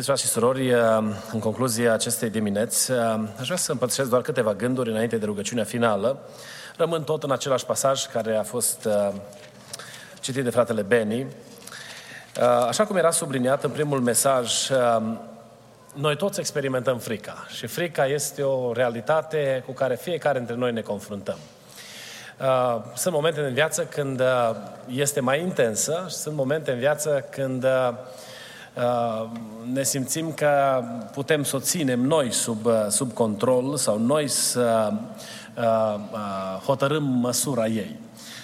Iubiți frate și surori, în concluzie acestei dimineți, aș vrea să împărtășesc doar câteva gânduri înainte de rugăciunea finală. Rămân tot în același pasaj care a fost uh, citit de fratele Beni. Uh, așa cum era subliniat în primul mesaj, uh, noi toți experimentăm frica și frica este o realitate cu care fiecare dintre noi ne confruntăm. Sunt momente în viață când este mai intensă și sunt momente în viață când Uh, ne simțim că putem să o ținem noi sub, uh, sub control sau noi să uh, hotărâm măsura ei.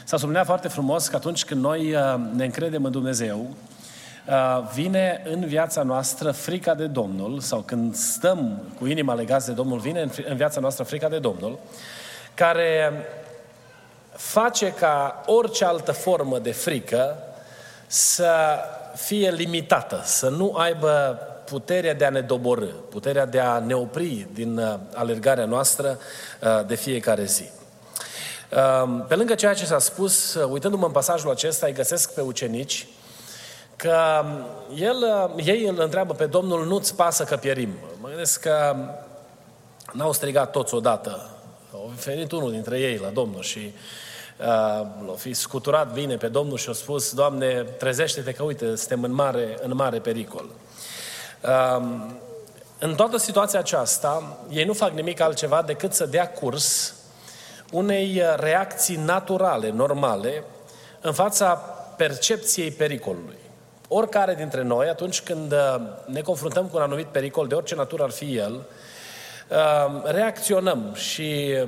S-a subliniat foarte frumos că atunci când noi ne încredem în Dumnezeu, vine în viața noastră frica de Domnul, sau când stăm cu inima legați de Domnul, vine în viața noastră frica de Domnul, care face ca orice altă formă de frică să fie limitată, să nu aibă puterea de a ne doborâ, puterea de a ne opri din uh, alergarea noastră uh, de fiecare zi. Um, pe lângă ceea ce s-a spus, uh, uitându-mă în pasajul acesta, îi găsesc pe ucenici că um, el, ei îl întreabă pe Domnul, nu-ți pasă că pierim. Mă gândesc că n-au strigat toți odată. Au venit unul dintre ei la Domnul și uh, l-a fi scuturat bine pe Domnul și a spus, Doamne, trezește-te că, uite, suntem în mare, în mare pericol. În toată situația aceasta, ei nu fac nimic altceva decât să dea curs unei reacții naturale, normale, în fața percepției pericolului. Oricare dintre noi, atunci când ne confruntăm cu un anumit pericol, de orice natură ar fi el, reacționăm și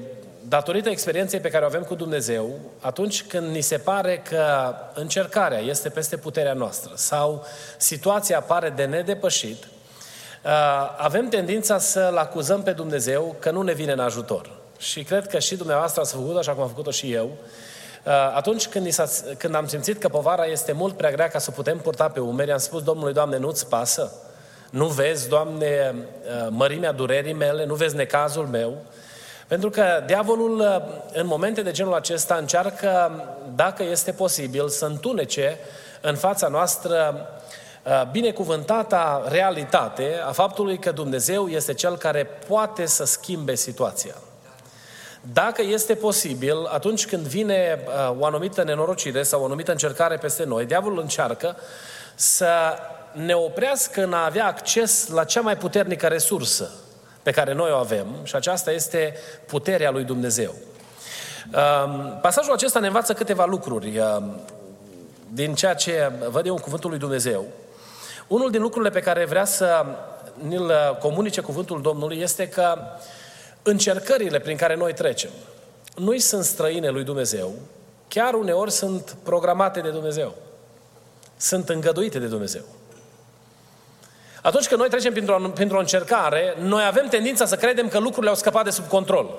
datorită experienței pe care o avem cu Dumnezeu, atunci când ni se pare că încercarea este peste puterea noastră sau situația pare de nedepășit, uh, avem tendința să-L acuzăm pe Dumnezeu că nu ne vine în ajutor. Și cred că și dumneavoastră ați făcut așa cum am făcut-o și eu. Uh, atunci când, când am simțit că povara este mult prea grea ca să putem purta pe umeri, am spus Domnului, Doamne, nu-ți pasă? Nu vezi, Doamne, uh, mărimea durerii mele? Nu vezi necazul meu? Pentru că diavolul în momente de genul acesta încearcă, dacă este posibil, să întunece în fața noastră uh, binecuvântata realitate a faptului că Dumnezeu este Cel care poate să schimbe situația. Dacă este posibil, atunci când vine uh, o anumită nenorocire sau o anumită încercare peste noi, diavolul încearcă să ne oprească în a avea acces la cea mai puternică resursă, pe care noi o avem și aceasta este puterea lui Dumnezeu. Um, pasajul acesta ne învață câteva lucruri um, din ceea ce văd eu în Cuvântul lui Dumnezeu. Unul din lucrurile pe care vrea să ne-l comunice Cuvântul Domnului este că încercările prin care noi trecem nu sunt străine lui Dumnezeu, chiar uneori sunt programate de Dumnezeu. Sunt îngăduite de Dumnezeu. Atunci când noi trecem printr-o, printr-o încercare, noi avem tendința să credem că lucrurile au scăpat de sub control.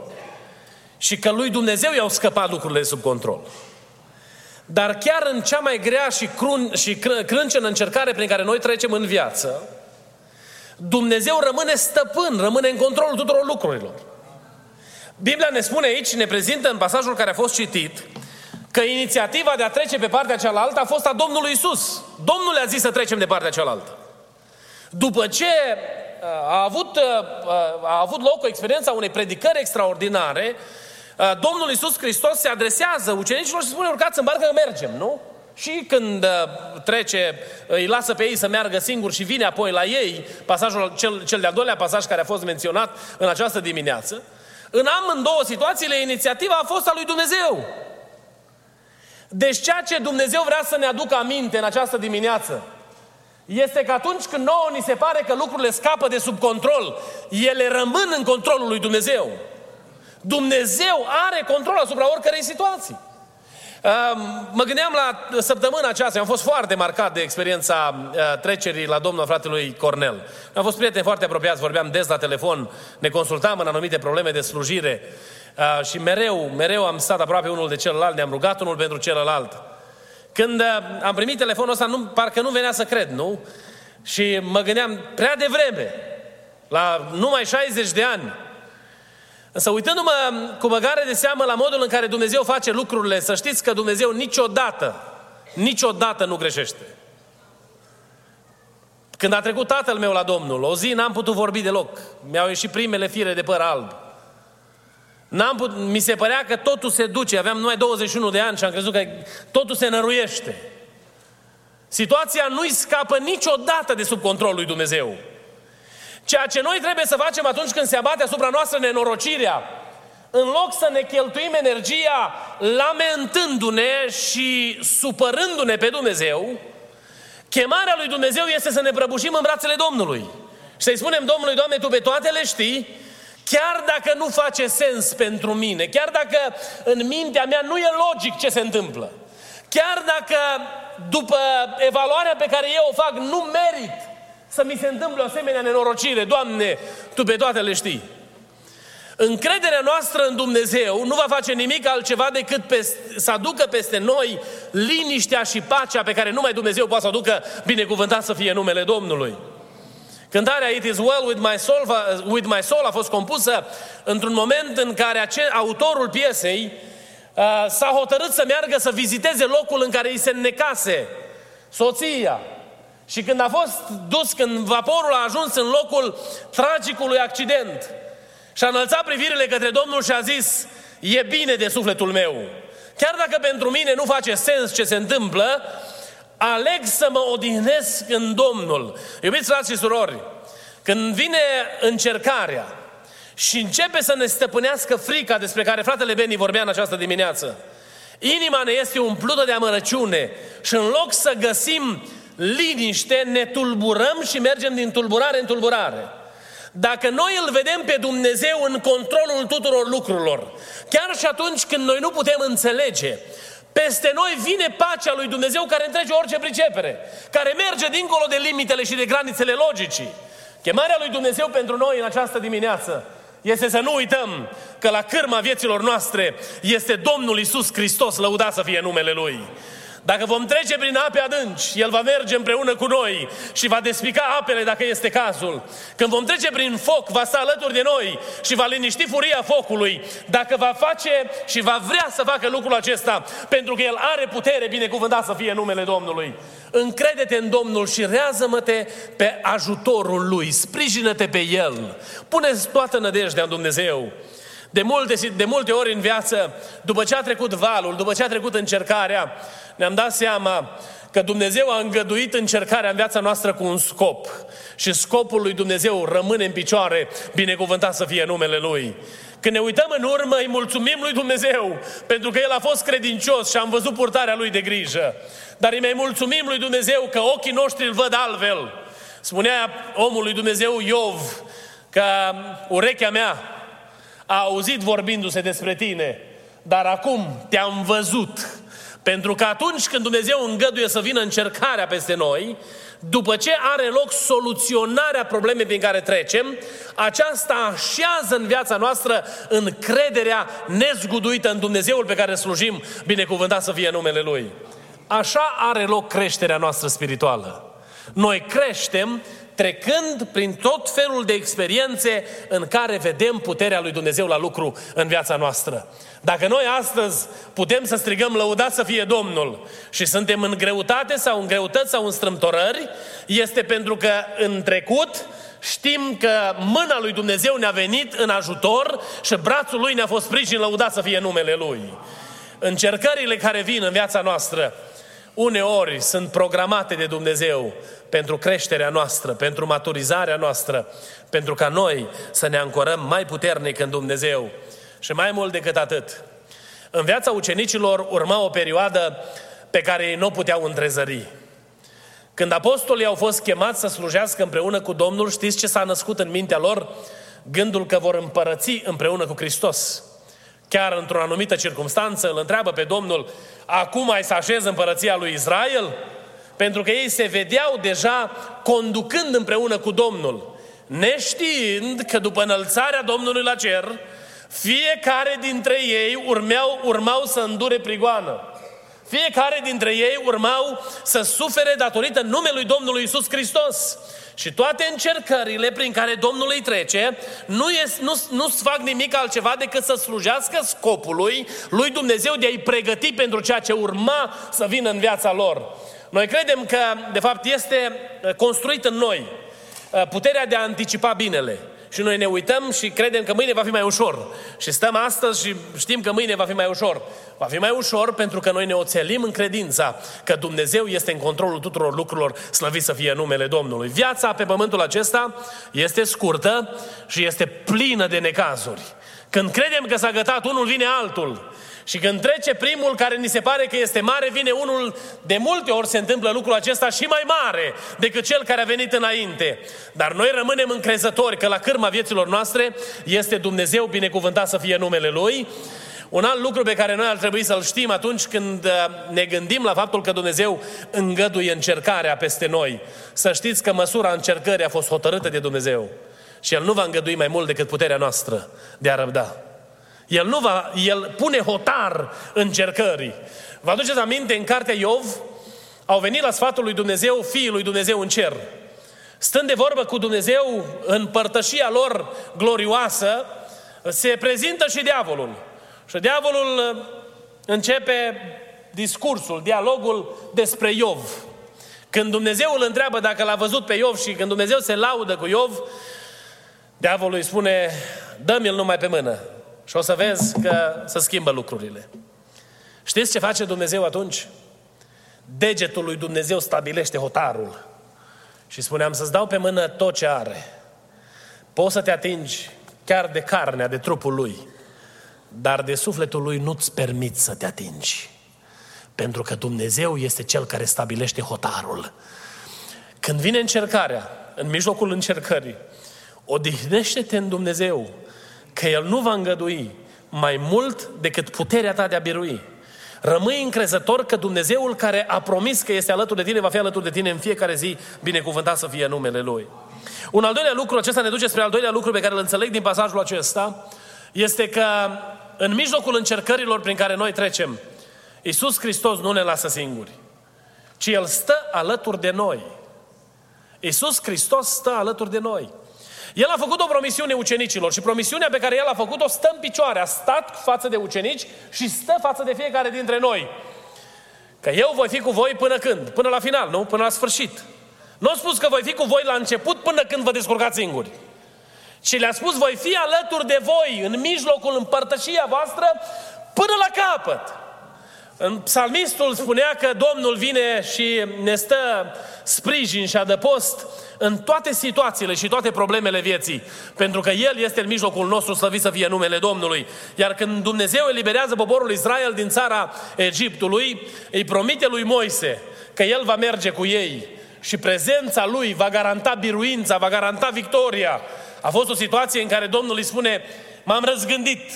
Și că lui Dumnezeu i-au scăpat lucrurile de sub control. Dar chiar în cea mai grea și, crun, și crâncenă încercare prin care noi trecem în viață, Dumnezeu rămâne stăpân, rămâne în controlul tuturor lucrurilor. Biblia ne spune aici, ne prezintă în pasajul care a fost citit, că inițiativa de a trece pe partea cealaltă a fost a Domnului Isus. Domnul le-a zis să trecem de partea cealaltă. După ce uh, a avut, uh, uh, a avut loc o experiență a unei predicări extraordinare, Domnul Iisus Hristos se adresează ucenicilor și spune, urcați în barcă că mergem, nu? Și când trece, îi lasă pe ei să meargă singur și vine apoi la ei, pasajul, cel, cel de-al doilea pasaj care a fost menționat în această dimineață, în amândouă situațiile, inițiativa a fost a lui Dumnezeu. Deci ceea ce Dumnezeu vrea să ne aducă aminte în această dimineață, este că atunci când nouă ni se pare că lucrurile scapă de sub control, ele rămân în controlul lui Dumnezeu. Dumnezeu are control asupra oricărei situații. Mă gândeam la săptămâna aceasta, am fost foarte marcat de experiența uh, trecerii la domnul fratelui Cornel. Am fost prieteni foarte apropiați, vorbeam des la telefon, ne consultam în anumite probleme de slujire uh, și mereu, mereu am stat aproape unul de celălalt, ne-am rugat unul pentru celălalt. Când uh, am primit telefonul ăsta, nu, parcă nu venea să cred, nu? Și mă gândeam, prea devreme, la numai 60 de ani, Însă uitându-mă cu băgare de seamă la modul în care Dumnezeu face lucrurile, să știți că Dumnezeu niciodată, niciodată nu greșește. Când a trecut tatăl meu la Domnul, o zi n-am putut vorbi deloc. Mi-au ieșit primele fire de păr alb. N-am put, mi se părea că totul se duce. Aveam numai 21 de ani și am crezut că totul se năruiește. Situația nu-i scapă niciodată de sub controlul lui Dumnezeu. Ceea ce noi trebuie să facem atunci când se abate asupra noastră nenorocirea, în loc să ne cheltuim energia lamentându-ne și supărându-ne pe Dumnezeu, chemarea lui Dumnezeu este să ne prăbușim în brațele Domnului. Și să-i spunem Domnului, Doamne, Tu pe toate le știi, chiar dacă nu face sens pentru mine, chiar dacă în mintea mea nu e logic ce se întâmplă, chiar dacă după evaluarea pe care eu o fac nu merit să mi se întâmple o asemenea nenorocire. Doamne, Tu pe toate le știi. Încrederea noastră în Dumnezeu nu va face nimic altceva decât pe, să aducă peste noi liniștea și pacea pe care numai Dumnezeu poate să aducă, binecuvântat să fie numele Domnului. Cântarea It is well with my soul, with my soul a fost compusă într-un moment în care acel, autorul piesei uh, s-a hotărât să meargă să viziteze locul în care îi se înnecase soția, și când a fost dus, când vaporul a ajuns în locul tragicului accident și a înălțat privirile către Domnul și a zis, e bine de sufletul meu. Chiar dacă pentru mine nu face sens ce se întâmplă, aleg să mă odihnesc în Domnul. Iubiți frați și surori, când vine încercarea și începe să ne stăpânească frica despre care fratele Beni vorbea în această dimineață, inima ne este umplută de amărăciune și în loc să găsim liniște, ne tulburăm și mergem din tulburare în tulburare. Dacă noi îl vedem pe Dumnezeu în controlul tuturor lucrurilor, chiar și atunci când noi nu putem înțelege, peste noi vine pacea lui Dumnezeu care întrege orice pricepere, care merge dincolo de limitele și de granițele logicii. Chemarea lui Dumnezeu pentru noi în această dimineață este să nu uităm că la cârma vieților noastre este Domnul Isus Hristos, lăudat să fie numele Lui. Dacă vom trece prin ape adânci, El va merge împreună cu noi și va despica apele dacă este cazul. Când vom trece prin foc, va sta alături de noi și va liniști furia focului. Dacă va face și va vrea să facă lucrul acesta, pentru că El are putere, binecuvântat să fie numele Domnului. Încrede-te în Domnul și rează-mă-te pe ajutorul Lui, sprijină-te pe El. Pune-ți toată nădejdea în Dumnezeu. De multe, de multe ori în viață, după ce a trecut valul, după ce a trecut încercarea, ne-am dat seama că Dumnezeu a îngăduit încercarea în viața noastră cu un scop. Și scopul lui Dumnezeu rămâne în picioare, binecuvântat să fie numele Lui. Când ne uităm în urmă, îi mulțumim lui Dumnezeu, pentru că El a fost credincios și am văzut purtarea Lui de grijă. Dar îi mai mulțumim lui Dumnezeu că ochii noștri îl văd altfel. Spunea omul lui Dumnezeu Iov că urechea mea a auzit vorbindu-se despre tine, dar acum te-am văzut. Pentru că atunci când Dumnezeu îngăduie să vină încercarea peste noi, după ce are loc soluționarea problemei prin care trecem, aceasta așează în viața noastră încrederea nezguduită în Dumnezeul pe care slujim, binecuvântat să fie numele Lui. Așa are loc creșterea noastră spirituală. Noi creștem trecând prin tot felul de experiențe în care vedem puterea lui Dumnezeu la lucru în viața noastră. Dacă noi astăzi putem să strigăm lăudat să fie Domnul și suntem în greutate sau în greutăți sau în strâmtorări, este pentru că în trecut știm că mâna lui Dumnezeu ne-a venit în ajutor și brațul lui ne-a fost sprijin lăudat să fie numele lui. Încercările care vin în viața noastră uneori sunt programate de Dumnezeu pentru creșterea noastră, pentru maturizarea noastră, pentru ca noi să ne ancorăm mai puternic în Dumnezeu. Și mai mult decât atât, în viața ucenicilor urma o perioadă pe care ei nu puteau întrezări. Când apostolii au fost chemați să slujească împreună cu Domnul, știți ce s-a născut în mintea lor? Gândul că vor împărăți împreună cu Hristos. Chiar într-o anumită circunstanță îl întreabă pe Domnul, acum mai să așez împărăția lui Israel? Pentru că ei se vedeau deja conducând împreună cu Domnul, neștiind că după înălțarea Domnului la cer, fiecare dintre ei urmeau, urmau să îndure prigoană. Fiecare dintre ei urmau să sufere datorită numelui Domnului Isus Hristos. Și toate încercările prin care Domnul îi trece nu, e, nu, nu fac nimic altceva decât să slujească scopului lui Dumnezeu de a-i pregăti pentru ceea ce urma să vină în viața lor. Noi credem că, de fapt, este construit în noi uh, puterea de a anticipa binele. Și noi ne uităm și credem că mâine va fi mai ușor. Și stăm astăzi și știm că mâine va fi mai ușor. Va fi mai ușor pentru că noi ne oțelim în credința că Dumnezeu este în controlul tuturor lucrurilor, slăvit să fie numele Domnului. Viața pe pământul acesta este scurtă și este plină de necazuri. Când credem că s-a gătat unul, vine altul. Și când trece primul care ni se pare că este mare, vine unul, de multe ori se întâmplă lucrul acesta și mai mare decât cel care a venit înainte. Dar noi rămânem încrezători că la cârma vieților noastre este Dumnezeu binecuvântat să fie numele Lui. Un alt lucru pe care noi ar trebui să-l știm atunci când uh, ne gândim la faptul că Dumnezeu îngăduie încercarea peste noi. Să știți că măsura încercării a fost hotărâtă de Dumnezeu. Și El nu va îngădui mai mult decât puterea noastră de a răbda. El nu va, el pune hotar încercării. Vă aduceți aminte, în cartea Iov, au venit la sfatul lui Dumnezeu, fiii lui Dumnezeu în cer. Stând de vorbă cu Dumnezeu în părtășia lor glorioasă, se prezintă și diavolul. Și diavolul uh, începe discursul, dialogul despre Iov. Când Dumnezeu îl întreabă dacă l-a văzut pe Iov și când Dumnezeu se laudă cu Iov, diavolul îi spune, dă-mi-l numai pe mână, și o să vezi că se schimbă lucrurile. Știți ce face Dumnezeu atunci? Degetul lui Dumnezeu stabilește hotarul. Și spuneam să-ți dau pe mână tot ce are. Poți să te atingi chiar de carnea, de trupul lui, dar de sufletul lui nu-ți permiți să te atingi. Pentru că Dumnezeu este Cel care stabilește hotarul. Când vine încercarea, în mijlocul încercării, odihnește-te în Dumnezeu, că El nu va îngădui mai mult decât puterea ta de a birui. Rămâi încrezător că Dumnezeul care a promis că este alături de tine va fi alături de tine în fiecare zi, binecuvântat să fie numele Lui. Un al doilea lucru, acesta ne duce spre al doilea lucru pe care îl înțeleg din pasajul acesta, este că în mijlocul încercărilor prin care noi trecem, Iisus Hristos nu ne lasă singuri, ci El stă alături de noi. Iisus Hristos stă alături de noi. El a făcut o promisiune ucenicilor și promisiunea pe care el a făcut-o stă în picioare, a stat față de ucenici și stă față de fiecare dintre noi. Că eu voi fi cu voi până când? Până la final, nu? Până la sfârșit. Nu a spus că voi fi cu voi la început până când vă descurcați singuri. Și le-a spus, voi fi alături de voi, în mijlocul împărtășia voastră, până la capăt. În psalmistul spunea că Domnul vine și ne stă sprijin și adăpost în toate situațiile și toate problemele vieții, pentru că El este în mijlocul nostru, slăvit să fie numele Domnului. Iar când Dumnezeu eliberează poporul Israel din țara Egiptului, îi promite lui Moise că El va merge cu ei și prezența Lui va garanta biruința, va garanta victoria. A fost o situație în care Domnul îi spune, m-am răzgândit,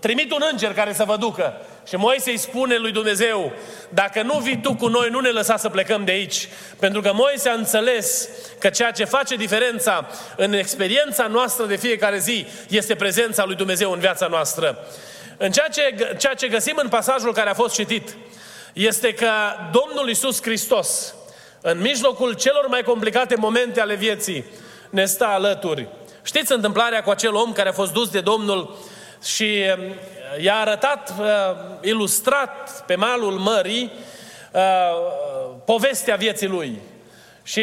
trimit un înger care să vă ducă. Și Moise îi spune lui Dumnezeu, dacă nu vii tu cu noi, nu ne lăsa să plecăm de aici. Pentru că Moise a înțeles că ceea ce face diferența în experiența noastră de fiecare zi este prezența lui Dumnezeu în viața noastră. În ceea ce, ceea ce găsim în pasajul care a fost citit, este că Domnul Isus Hristos, în mijlocul celor mai complicate momente ale vieții, ne stă alături. Știți întâmplarea cu acel om care a fost dus de Domnul și i-a arătat, uh, ilustrat pe malul mării, uh, povestea vieții lui. Și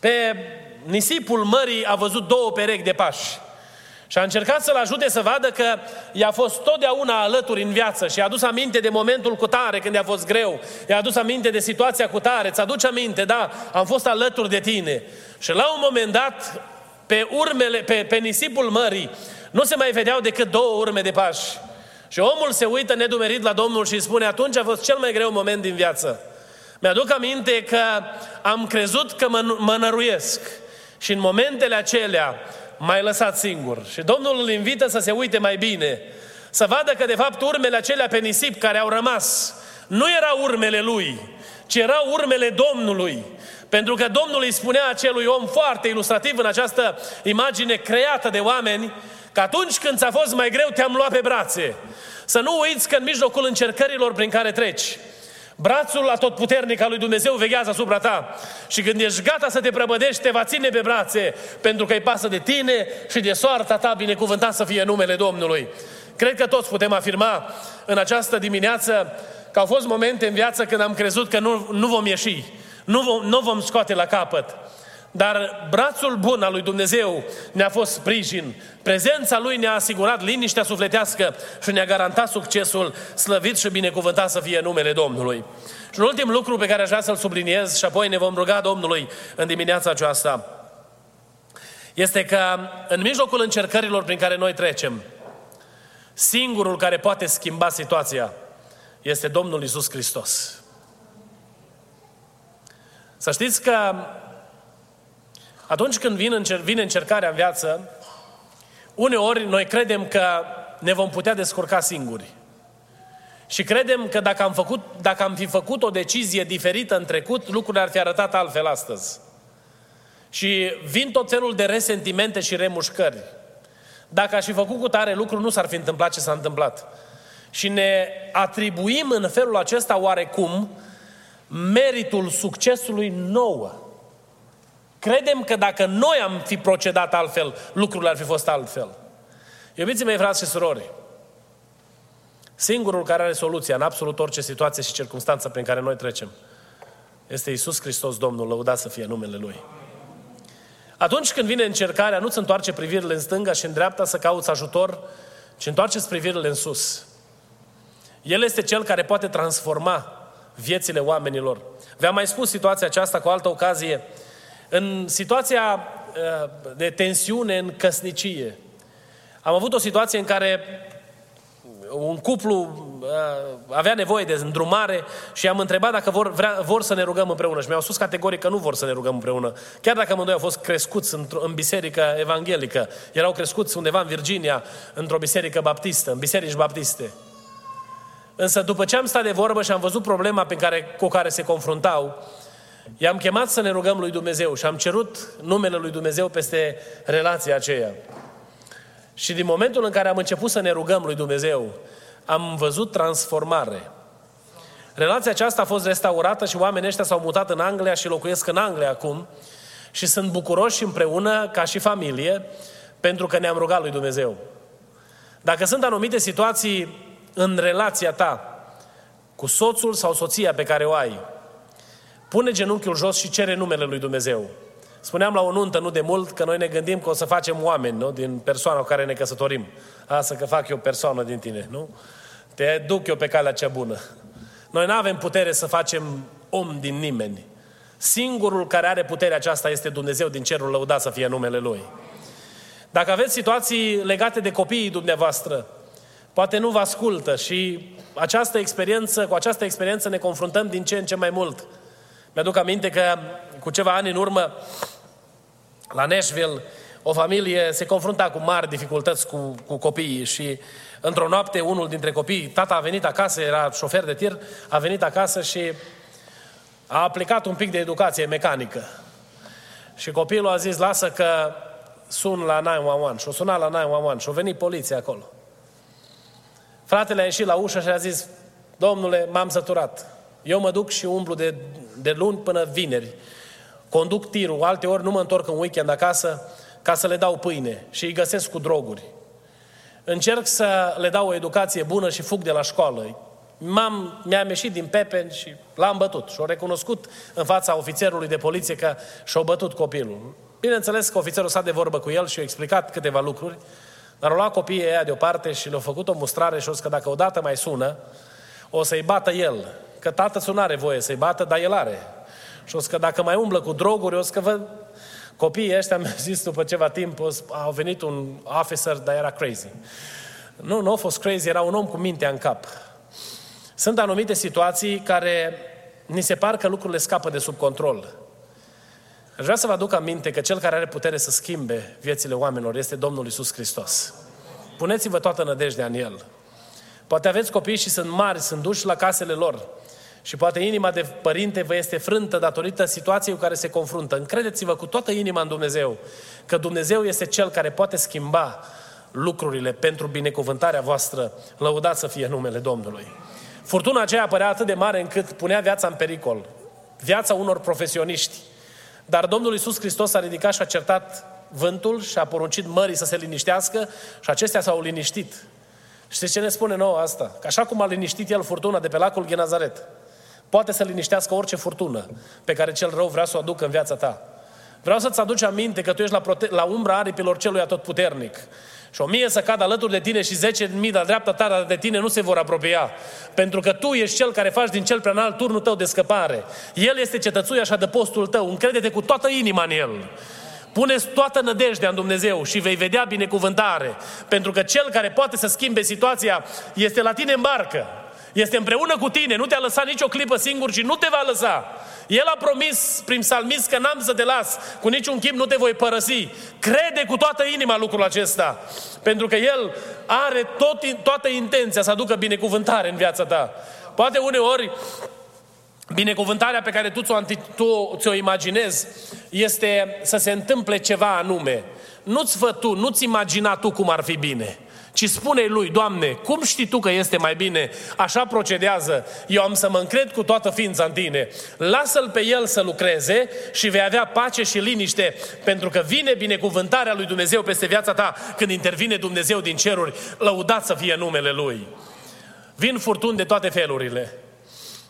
pe nisipul mării a văzut două perechi de pași. Și a încercat să-l ajute să vadă că i-a fost totdeauna alături în viață și a adus aminte de momentul cu tare când i-a fost greu. I-a adus aminte de situația cu tare. Ți aduce aminte, da, am fost alături de tine. Și la un moment dat, pe urmele, pe, pe nisipul mării, nu se mai vedeau decât două urme de pași. Și omul se uită nedumerit la Domnul și îi spune, atunci a fost cel mai greu moment din viață. Mi-aduc aminte că am crezut că mă, mă năruiesc. Și în momentele acelea m-ai lăsat singur. Și Domnul îl invită să se uite mai bine. Să vadă că de fapt urmele acelea pe nisip care au rămas nu erau urmele lui, ci erau urmele Domnului. Pentru că Domnul îi spunea acelui om foarte ilustrativ în această imagine creată de oameni, că atunci când ți-a fost mai greu, te-am luat pe brațe. Să nu uiți că în mijlocul încercărilor prin care treci, brațul atotputernic al lui Dumnezeu veghează asupra ta. Și când ești gata să te prăbădești, te va ține pe brațe, pentru că îi pasă de tine și de soarta ta, binecuvântat să fie numele Domnului. Cred că toți putem afirma în această dimineață că au fost momente în viață când am crezut că nu, nu vom ieși, nu vom, nu vom scoate la capăt. Dar brațul bun al lui Dumnezeu ne-a fost sprijin. Prezența lui ne-a asigurat liniștea sufletească și ne-a garantat succesul slăvit și binecuvântat să fie numele Domnului. Și un ultim lucru pe care aș vrea să-l subliniez și apoi ne vom ruga Domnului în dimineața aceasta este că în mijlocul încercărilor prin care noi trecem, singurul care poate schimba situația este Domnul Isus Hristos. Să știți că atunci când vine, încer- vine încercarea în viață, uneori noi credem că ne vom putea descurca singuri. Și credem că dacă am, făcut, dacă am fi făcut o decizie diferită în trecut, lucrurile ar fi arătat altfel astăzi. Și vin tot felul de resentimente și remușcări. Dacă aș fi făcut cu tare lucru, nu s-ar fi întâmplat ce s-a întâmplat. Și ne atribuim în felul acesta oarecum meritul succesului nouă. Credem că dacă noi am fi procedat altfel, lucrurile ar fi fost altfel. Iubiții mei, frați și surori, singurul care are soluția în absolut orice situație și circunstanță prin care noi trecem este Isus Hristos, Domnul, lăudat să fie numele Lui. Atunci când vine încercarea, nu-ți întoarce privirile în stânga și în dreapta să cauți ajutor, ci întoarce privirile în sus. El este Cel care poate transforma viețile oamenilor. V-am mai spus situația aceasta cu altă ocazie. În situația uh, de tensiune în căsnicie, am avut o situație în care un cuplu uh, avea nevoie de îndrumare și am întrebat dacă vor, vrea, vor să ne rugăm împreună. Și mi-au spus categoric că nu vor să ne rugăm împreună. Chiar dacă amândoi au fost crescuți în biserică evanghelică, erau crescuți undeva în Virginia, într-o biserică baptistă, în biserici baptiste. Însă după ce am stat de vorbă și am văzut problema pe care, cu care se confruntau, i-am chemat să ne rugăm lui Dumnezeu și am cerut numele lui Dumnezeu peste relația aceea. Și din momentul în care am început să ne rugăm lui Dumnezeu, am văzut transformare. Relația aceasta a fost restaurată și oamenii ăștia s-au mutat în Anglia și locuiesc în Anglia acum și sunt bucuroși împreună ca și familie pentru că ne-am rugat lui Dumnezeu. Dacă sunt anumite situații în relația ta cu soțul sau soția pe care o ai, pune genunchiul jos și cere numele lui Dumnezeu. Spuneam la o nuntă nu de mult că noi ne gândim că o să facem oameni, nu? Din persoana cu care ne căsătorim. Asta că fac eu persoană din tine, nu? Te duc eu pe calea cea bună. Noi nu avem putere să facem om din nimeni. Singurul care are puterea aceasta este Dumnezeu din cerul lăudat să fie numele Lui. Dacă aveți situații legate de copiii dumneavoastră, poate nu vă ascultă și această experiență, cu această experiență ne confruntăm din ce în ce mai mult. Mi-aduc aminte că cu ceva ani în urmă, la Nashville, o familie se confrunta cu mari dificultăți cu, cu copiii și într-o noapte unul dintre copii, tata a venit acasă, era șofer de tir, a venit acasă și a aplicat un pic de educație mecanică. Și copilul a zis, lasă că sun la 911 și o suna la 911 și a venit poliția acolo. Fratele a ieșit la ușă și a zis, domnule, m-am săturat. Eu mă duc și umblu de, de luni până vineri. Conduc tirul, alte ori nu mă întorc în weekend acasă ca să le dau pâine și îi găsesc cu droguri. Încerc să le dau o educație bună și fug de la școală. M-am, mi-am ieșit din pepen și l-am bătut. Și-o recunoscut în fața ofițerului de poliție că și-o bătut copilul. Bineînțeles că ofițerul s-a de vorbă cu el și a explicat câteva lucruri. Dar au luat copiii ăia deoparte și le-au făcut o mustrare și au zis că dacă odată mai sună, o să-i bată el. Că tată nu are voie să-i bată, dar el are. Și o să că dacă mai umblă cu droguri, o să că vă... Copiii ăștia mi-au zis după ceva timp, au venit un officer, dar era crazy. Nu, nu a fost crazy, era un om cu mintea în cap. Sunt anumite situații care ni se par că lucrurile scapă de sub control. Aș vrea să vă aduc aminte că Cel care are putere să schimbe viețile oamenilor este Domnul Isus Hristos. Puneți-vă toată nădejdea în El. Poate aveți copii și sunt mari, sunt duși la casele lor. Și poate inima de părinte vă este frântă datorită situației cu care se confruntă. Încredeți-vă cu toată inima în Dumnezeu că Dumnezeu este Cel care poate schimba lucrurile pentru binecuvântarea voastră. Lăudați să fie numele Domnului. Furtuna aceea părea atât de mare încât punea viața în pericol. Viața unor profesioniști. Dar Domnul Iisus Hristos a ridicat și a certat vântul și a poruncit mării să se liniștească și acestea s-au liniștit. Știți ce ne spune nouă asta? Că așa cum a liniștit el furtuna de pe lacul Genazaret, poate să liniștească orice furtună pe care cel rău vrea să o aducă în viața ta. Vreau să-ți aduci aminte că tu ești la, prote- la umbra aripilor celui atotputernic. Și o mie să cadă alături de tine și zece mii de dreapta ta de tine nu se vor apropia. Pentru că tu ești cel care faci din cel prea înalt turnul tău de scăpare. El este cetățuia așa de postul tău. Încrede-te cu toată inima în El. Puneți toată nădejdea în Dumnezeu și vei vedea binecuvântare. Pentru că Cel care poate să schimbe situația este la tine în barcă. Este împreună cu tine, nu te-a lăsat nicio clipă singur și nu te va lăsa. El a promis prin psalmist că n-am să te las, cu niciun chip nu te voi părăsi. Crede cu toată inima lucrul acesta, pentru că El are tot, toată intenția să aducă binecuvântare în viața ta. Poate uneori binecuvântarea pe care tu ți-o, tu ți-o imaginezi este să se întâmple ceva anume. Nu-ți fă tu, nu-ți imagina tu cum ar fi bine ci spune lui, Doamne, cum știi Tu că este mai bine? Așa procedează. Eu am să mă încred cu toată ființa în Tine. Lasă-L pe El să lucreze și vei avea pace și liniște, pentru că vine binecuvântarea lui Dumnezeu peste viața ta când intervine Dumnezeu din ceruri. Lăudat să fie numele Lui. Vin furtuni de toate felurile.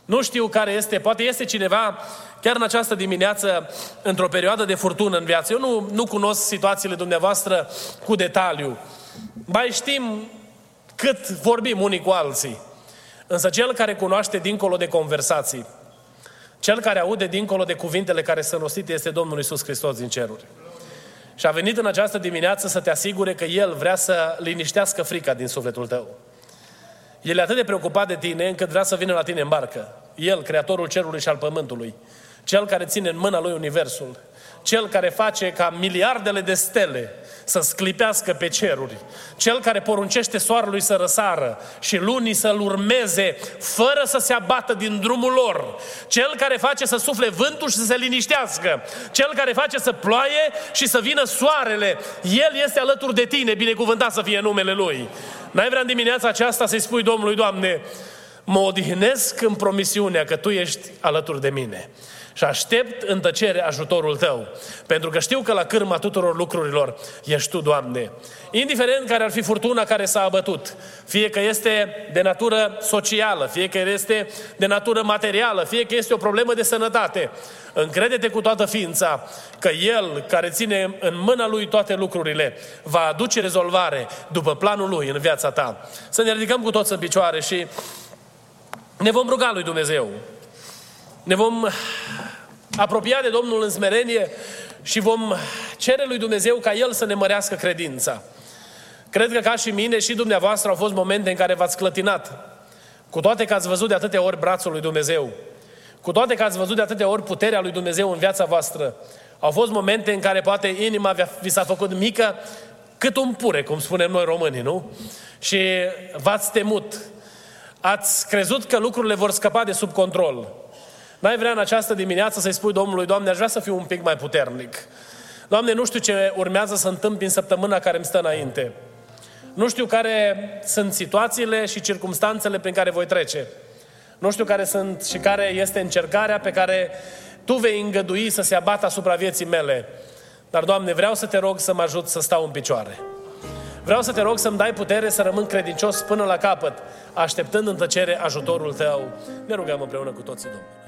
Nu știu care este, poate este cineva chiar în această dimineață într-o perioadă de furtună în viață. Eu nu, nu cunosc situațiile dumneavoastră cu detaliu. Mai știm cât vorbim unii cu alții. Însă cel care cunoaște dincolo de conversații, cel care aude dincolo de cuvintele care sunt rostite este Domnul Isus Hristos din ceruri. Și a venit în această dimineață să te asigure că El vrea să liniștească frica din sufletul tău. El e atât de preocupat de tine încât vrea să vină la tine în barcă. El, Creatorul Cerului și al Pământului, Cel care ține în mâna Lui Universul, Cel care face ca miliardele de stele să sclipească pe ceruri, cel care poruncește soarelui să răsară și lunii să-l urmeze fără să se abată din drumul lor, cel care face să sufle vântul și să se liniștească, cel care face să ploaie și să vină soarele, El este alături de tine, binecuvântat să fie numele Lui. N-ai vrea în dimineața aceasta să-i spui Domnului, Doamne, mă odihnesc în promisiunea că Tu ești alături de mine și aștept în tăcere ajutorul Tău. Pentru că știu că la cârma tuturor lucrurilor ești Tu, Doamne. Indiferent care ar fi furtuna care s-a abătut, fie că este de natură socială, fie că este de natură materială, fie că este o problemă de sănătate, încrede-te cu toată ființa că El, care ține în mâna Lui toate lucrurile, va aduce rezolvare după planul Lui în viața ta. Să ne ridicăm cu toți în picioare și ne vom ruga Lui Dumnezeu. Ne vom apropia de Domnul în smerenie și vom cere lui Dumnezeu ca El să ne mărească credința. Cred că ca și mine și dumneavoastră au fost momente în care v-ați clătinat. Cu toate că ați văzut de atâtea ori brațul lui Dumnezeu. Cu toate că ați văzut de atâtea ori puterea lui Dumnezeu în viața voastră. Au fost momente în care poate inima vi s-a făcut mică cât un pure, cum spunem noi românii, nu? Și v-ați temut. Ați crezut că lucrurile vor scăpa de sub control. N-ai vrea în această dimineață să-i spui Domnului, Doamne, aș vrea să fiu un pic mai puternic. Doamne, nu știu ce urmează să întâmpi în săptămâna care îmi stă înainte. Nu știu care sunt situațiile și circumstanțele prin care voi trece. Nu știu care sunt și care este încercarea pe care Tu vei îngădui să se abată asupra vieții mele. Dar, Doamne, vreau să te rog să mă ajut să stau în picioare. Vreau să te rog să-mi dai putere să rămân credincios până la capăt, așteptând în tăcere ajutorul Tău. Ne rugăm împreună cu toții, Domnule.